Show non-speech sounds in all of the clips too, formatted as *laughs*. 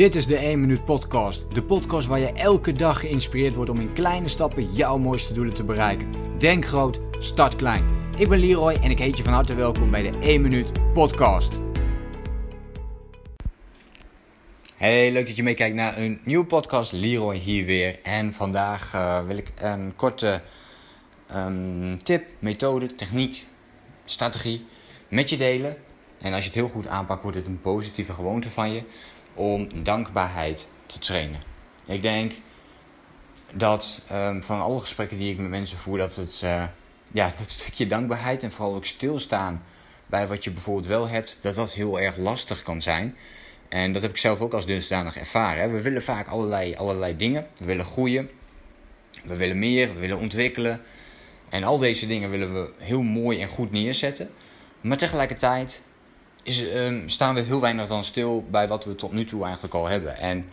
Dit is de 1 Minuut Podcast. De podcast waar je elke dag geïnspireerd wordt om in kleine stappen jouw mooiste doelen te bereiken. Denk groot, start klein. Ik ben Leroy en ik heet je van harte welkom bij de 1 Minuut Podcast. Hey, leuk dat je meekijkt naar een nieuwe podcast. Leroy hier weer. En vandaag uh, wil ik een korte um, tip, methode, techniek, strategie met je delen. En als je het heel goed aanpakt, wordt het een positieve gewoonte van je om dankbaarheid te trainen. Ik denk dat um, van alle gesprekken die ik met mensen voer, dat het uh, ja, *laughs* dat stukje dankbaarheid en vooral ook stilstaan bij wat je bijvoorbeeld wel hebt, dat dat heel erg lastig kan zijn. En dat heb ik zelf ook als dusdanig ervaren. We willen vaak allerlei, allerlei dingen. We willen groeien. We willen meer. We willen ontwikkelen. En al deze dingen willen we heel mooi en goed neerzetten. Maar tegelijkertijd um, staan we heel weinig dan stil bij wat we tot nu toe eigenlijk al hebben. En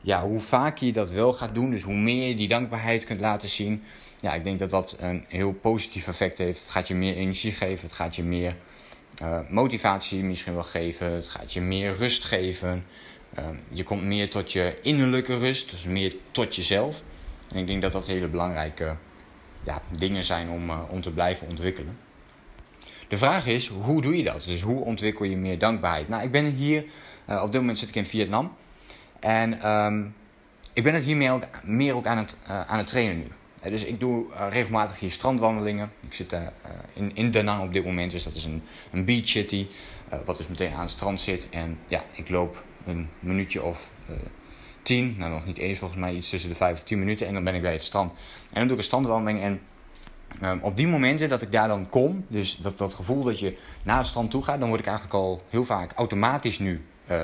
ja, hoe vaker je dat wel gaat doen, dus hoe meer je die dankbaarheid kunt laten zien, ja, ik denk dat dat een heel positief effect heeft. Het gaat je meer energie geven, het gaat je meer uh, motivatie misschien wel geven, het gaat je meer rust geven. Uh, je komt meer tot je innerlijke rust, dus meer tot jezelf. En ik denk dat dat hele belangrijke ja, dingen zijn om, uh, om te blijven ontwikkelen. De vraag is, hoe doe je dat? Dus hoe ontwikkel je meer dankbaarheid? Nou, ik ben hier, uh, op dit moment zit ik in Vietnam. En um, ik ben het hier meer ook, aan, het, uh, aan het trainen nu. Uh, dus ik doe regelmatig hier strandwandelingen. Ik zit in, in Da Nang op dit moment, dus dat is een, een beach city. wat dus meteen aan het strand zit. En ja, ik loop een minuutje of tien, nou nog niet eens volgens mij, iets tussen de vijf of tien minuten. En dan ben ik bij het strand. En dan doe ik een strandwandeling en Um, op die momenten dat ik daar dan kom, dus dat, dat gevoel dat je naar het strand toe gaat, dan word ik eigenlijk al heel vaak automatisch nu uh,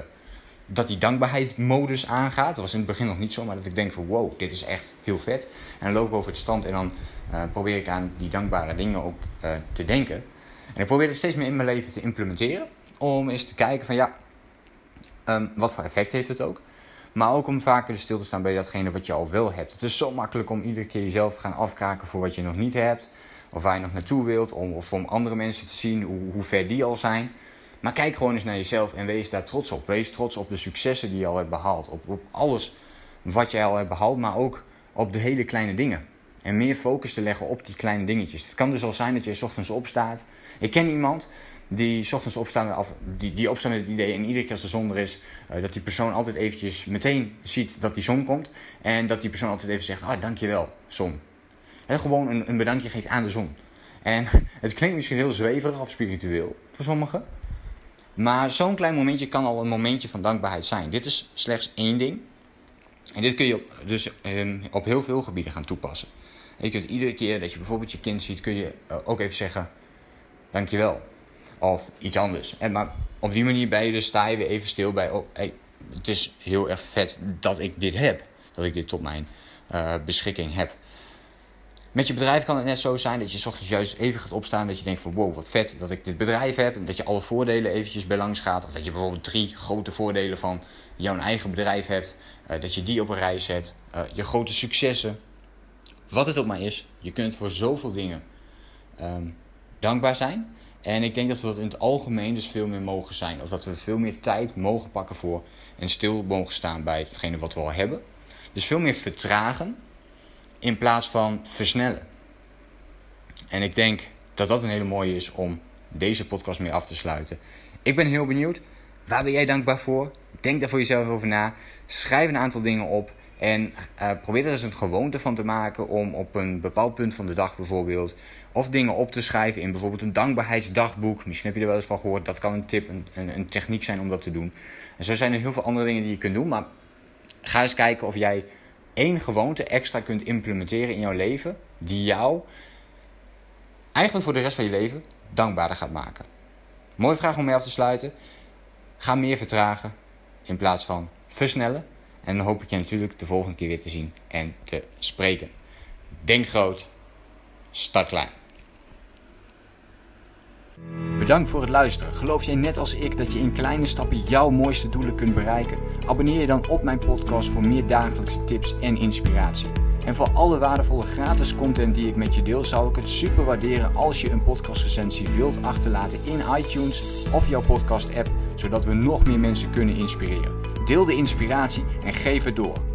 dat die dankbaarheid-modus aangaat. Dat was in het begin nog niet zo, maar dat ik denk van wow, dit is echt heel vet. En dan loop ik over het strand en dan uh, probeer ik aan die dankbare dingen ook uh, te denken. En ik probeer het steeds meer in mijn leven te implementeren. Om eens te kijken van ja, um, wat voor effect heeft het ook. Maar ook om vaker stil te staan bij datgene wat je al wel hebt. Het is zo makkelijk om iedere keer jezelf te gaan afkraken voor wat je nog niet hebt. Of waar je nog naartoe wilt. Om, of om andere mensen te zien hoe, hoe ver die al zijn. Maar kijk gewoon eens naar jezelf en wees daar trots op. Wees trots op de successen die je al hebt behaald. Op, op alles wat je al hebt behaald, maar ook op de hele kleine dingen. En meer focus te leggen op die kleine dingetjes. Het kan dus al zijn dat je s ochtends opstaat. Ik ken iemand die s ochtends opstaan, of die, die opstaan met het idee en iedere keer als de zon er is, uh, dat die persoon altijd eventjes meteen ziet dat die zon komt. En dat die persoon altijd even zegt, ah dankjewel zon. Gewoon een, een bedankje geeft aan de zon. En *laughs* het klinkt misschien heel zweverig of spiritueel voor sommigen. Maar zo'n klein momentje kan al een momentje van dankbaarheid zijn. Dit is slechts één ding. En dit kun je dus um, op heel veel gebieden gaan toepassen. En je kunt iedere keer dat je bijvoorbeeld je kind ziet, kun je uh, ook even zeggen: Dankjewel of iets anders. En maar op die manier ben je dus, sta je weer even stil bij, oh, hey, het is heel erg vet dat ik dit heb. Dat ik dit tot mijn uh, beschikking heb. Met je bedrijf kan het net zo zijn dat je ochtends juist even gaat opstaan. Dat je denkt van wow, wat vet dat ik dit bedrijf heb. En dat je alle voordelen eventjes bij langs gaat. Of dat je bijvoorbeeld drie grote voordelen van jouw eigen bedrijf hebt. Uh, dat je die op een rij zet. Uh, je grote successen. Wat het ook maar is. Je kunt voor zoveel dingen um, dankbaar zijn. En ik denk dat we dat in het algemeen dus veel meer mogen zijn. Of dat we veel meer tijd mogen pakken voor en stil mogen staan bij hetgene wat we al hebben. Dus veel meer vertragen in plaats van versnellen. En ik denk dat dat een hele mooie is om deze podcast mee af te sluiten. Ik ben heel benieuwd. Waar ben jij dankbaar voor? Denk daar voor jezelf over na. Schrijf een aantal dingen op. En uh, probeer er eens een gewoonte van te maken om op een bepaald punt van de dag bijvoorbeeld, of dingen op te schrijven in bijvoorbeeld een dankbaarheidsdagboek. Misschien heb je er wel eens van gehoord, dat kan een tip, een, een, een techniek zijn om dat te doen. En zo zijn er heel veel andere dingen die je kunt doen, maar ga eens kijken of jij één gewoonte extra kunt implementeren in jouw leven, die jou eigenlijk voor de rest van je leven dankbaarder gaat maken. Mooie vraag om mee af te sluiten. Ga meer vertragen in plaats van versnellen. En dan hoop ik je natuurlijk de volgende keer weer te zien en te spreken. Denk groot, start klein. Bedankt voor het luisteren. Geloof jij net als ik dat je in kleine stappen jouw mooiste doelen kunt bereiken? Abonneer je dan op mijn podcast voor meer dagelijkse tips en inspiratie. En voor alle waardevolle gratis content die ik met je deel, zou ik het super waarderen als je een podcastrecensie wilt achterlaten in iTunes of jouw podcast app, zodat we nog meer mensen kunnen inspireren. Deel de inspiratie en geef het door.